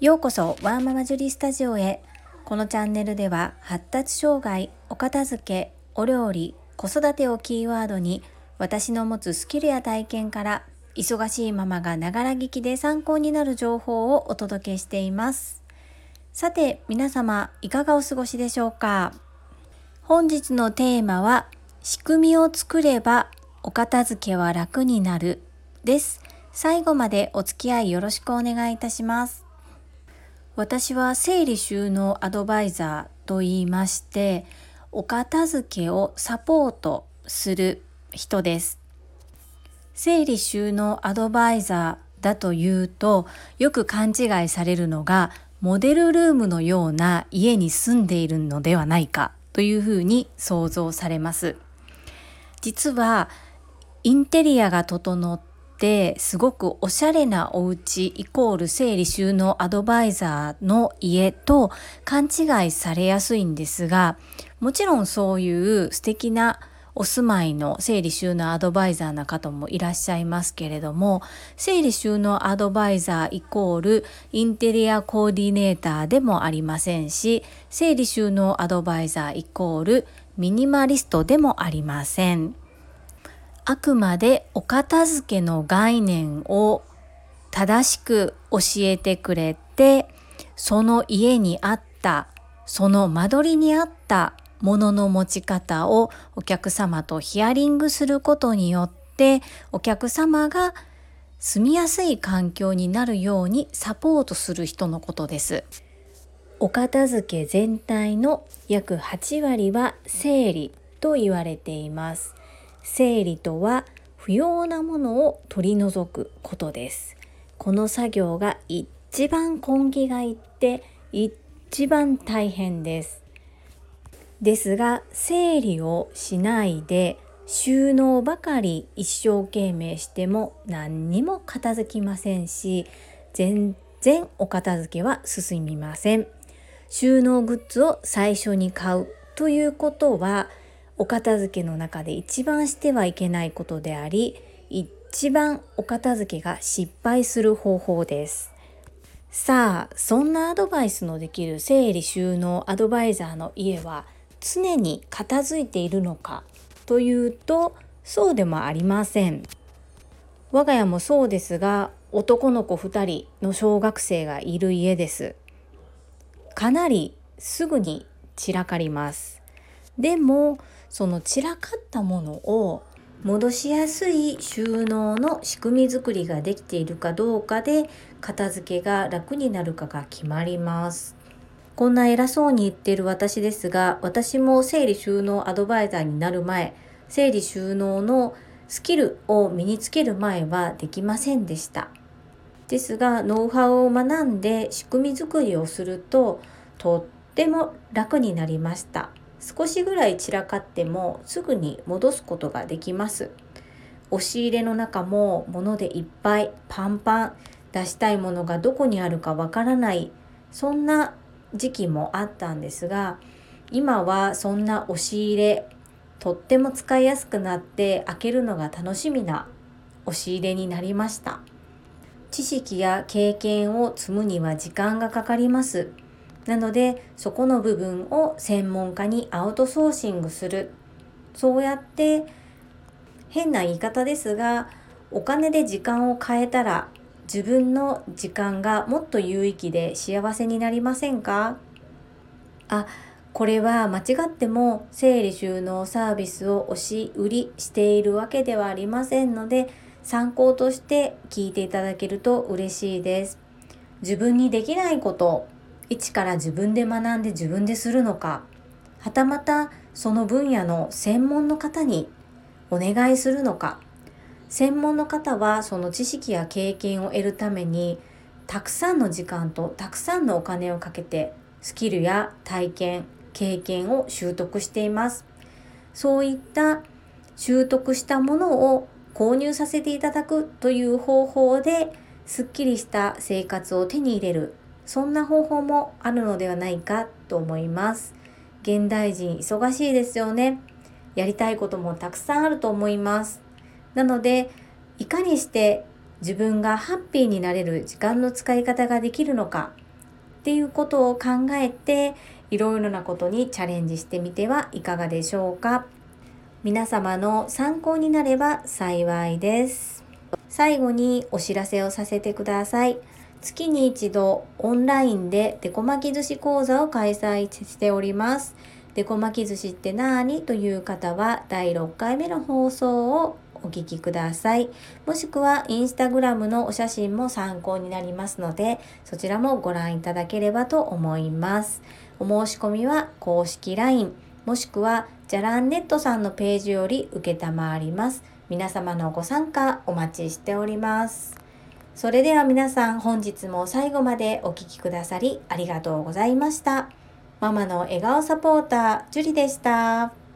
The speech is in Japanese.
ようこそワーママジュリスタジオへ。このチャンネルでは発達障害お片付けお料理子育てをキーワードに私の持つスキルや体験から忙しいママがながら聞きで参考になる情報をお届けしています。さて皆様いかがお過ごしでしょうか？本日のテーマは仕組みを作ればお片付けは楽になるです。最後までお付き合いよろしくお願いいたします。私は整理収納アドバイザーと言いましてお片付けをサポートする人です。整理収納アドバイザーだというとよく勘違いされるのがモデルルームのような家に住んでいるのではないかというふうに想像されます。実はインテリアが整っってすごくおしゃれなお家イコール整理収納アドバイザーの家と勘違いされやすいんですがもちろんそういう素敵なお住まいの整理収納アドバイザーな方もいらっしゃいますけれども整理収納アドバイザーイコールインテリアコーディネーターでもありませんし整理収納アドバイザーイコールミニマリストでもありません。あくまでお片付けの概念を正しく教えてくれてその家にあったその間取りにあったものの持ち方をお客様とヒアリングすることによってお客様が住みやすい環境になるようにサポートする人のことです。お片付け全体の約8割は整理と言われています。整理とは不要なものを取り除くことです。この作業が一番根気がいって一番大変です。ですが整理をしないで収納ばかり一生懸命しても何にも片付きませんし全然お片付けは進みません。収納グッズを最初に買うということはお片付けの中で一番してはいけないことであり一番お片付けが失敗する方法です。さあそんなアドバイスのできる整理収納アドバイザーの家は常に片付いているのかというとそうでもありません。我が家もそうですが男の子2人の小学生がいる家です。かなりすぐに散らかります。でもその散らかったものを戻しやすい収納の仕組み作りができているかどうかで片付けが楽になるかが決まります。こんな偉そうに言ってる私ですが私も整理収納アドバイザーになる前整理収納のスキルを身につける前はできませんでした。ですがノウハウを学んで仕組み作りをするととっても楽になりました。少しぐらい散らかってもすぐに戻すことができます。押し入れの中も物でいっぱいパンパン出したいものがどこにあるかわからないそんな時期もあったんですが今はそんな押し入れとっても使いやすくなって開けるのが楽しみな押し入れになりました。知識や経験を積むには時間がかかります。なのでそこの部分を専門家にアウトソーシングするそうやって変な言い方ですがお金で時間を変えたら自分の時間がもっと有意義で幸せになりませんか？あこれは間違っても整理収納サービスを押し売りしているわけではありませんので参考として聞いていただけると嬉しいです。自分にできないこと一から自分で学んで自分でするのかはたまたその分野の専門の方にお願いするのか。専門の方はその知識や経験を得るためにたくさんの時間とたくさんのお金をかけてスキルや体験経験を習得しています。そういった習得したものを購入させていただくという方法ですっきりした生活を手に入れるそんな方法もあるのではないかと思います。現代人忙しいですよね。やりたいこともたくさんあると思います。なので、いかにして自分がハッピーになれる時間の使い方ができるのか、っていうことを考えていろいろなことにチャレンジしてみてはいかがでしょうか皆様の参考になれば幸いです最後にお知らせをさせてください月に一度オンラインでデコ巻き寿司講座を開催しておりますデコ巻き寿司って何？という方は第6回目の放送をお聞きください。もしくはインスタグラムのお写真も参考になりますので、そちらもご覧いただければと思います。お申し込みは公式 LINE、もしくはじゃらんネットさんのページより受けたまわります。皆様のご参加お待ちしております。それでは皆さん本日も最後までお聴きくださりありがとうございました。ママの笑顔サポーター、ジュリでした。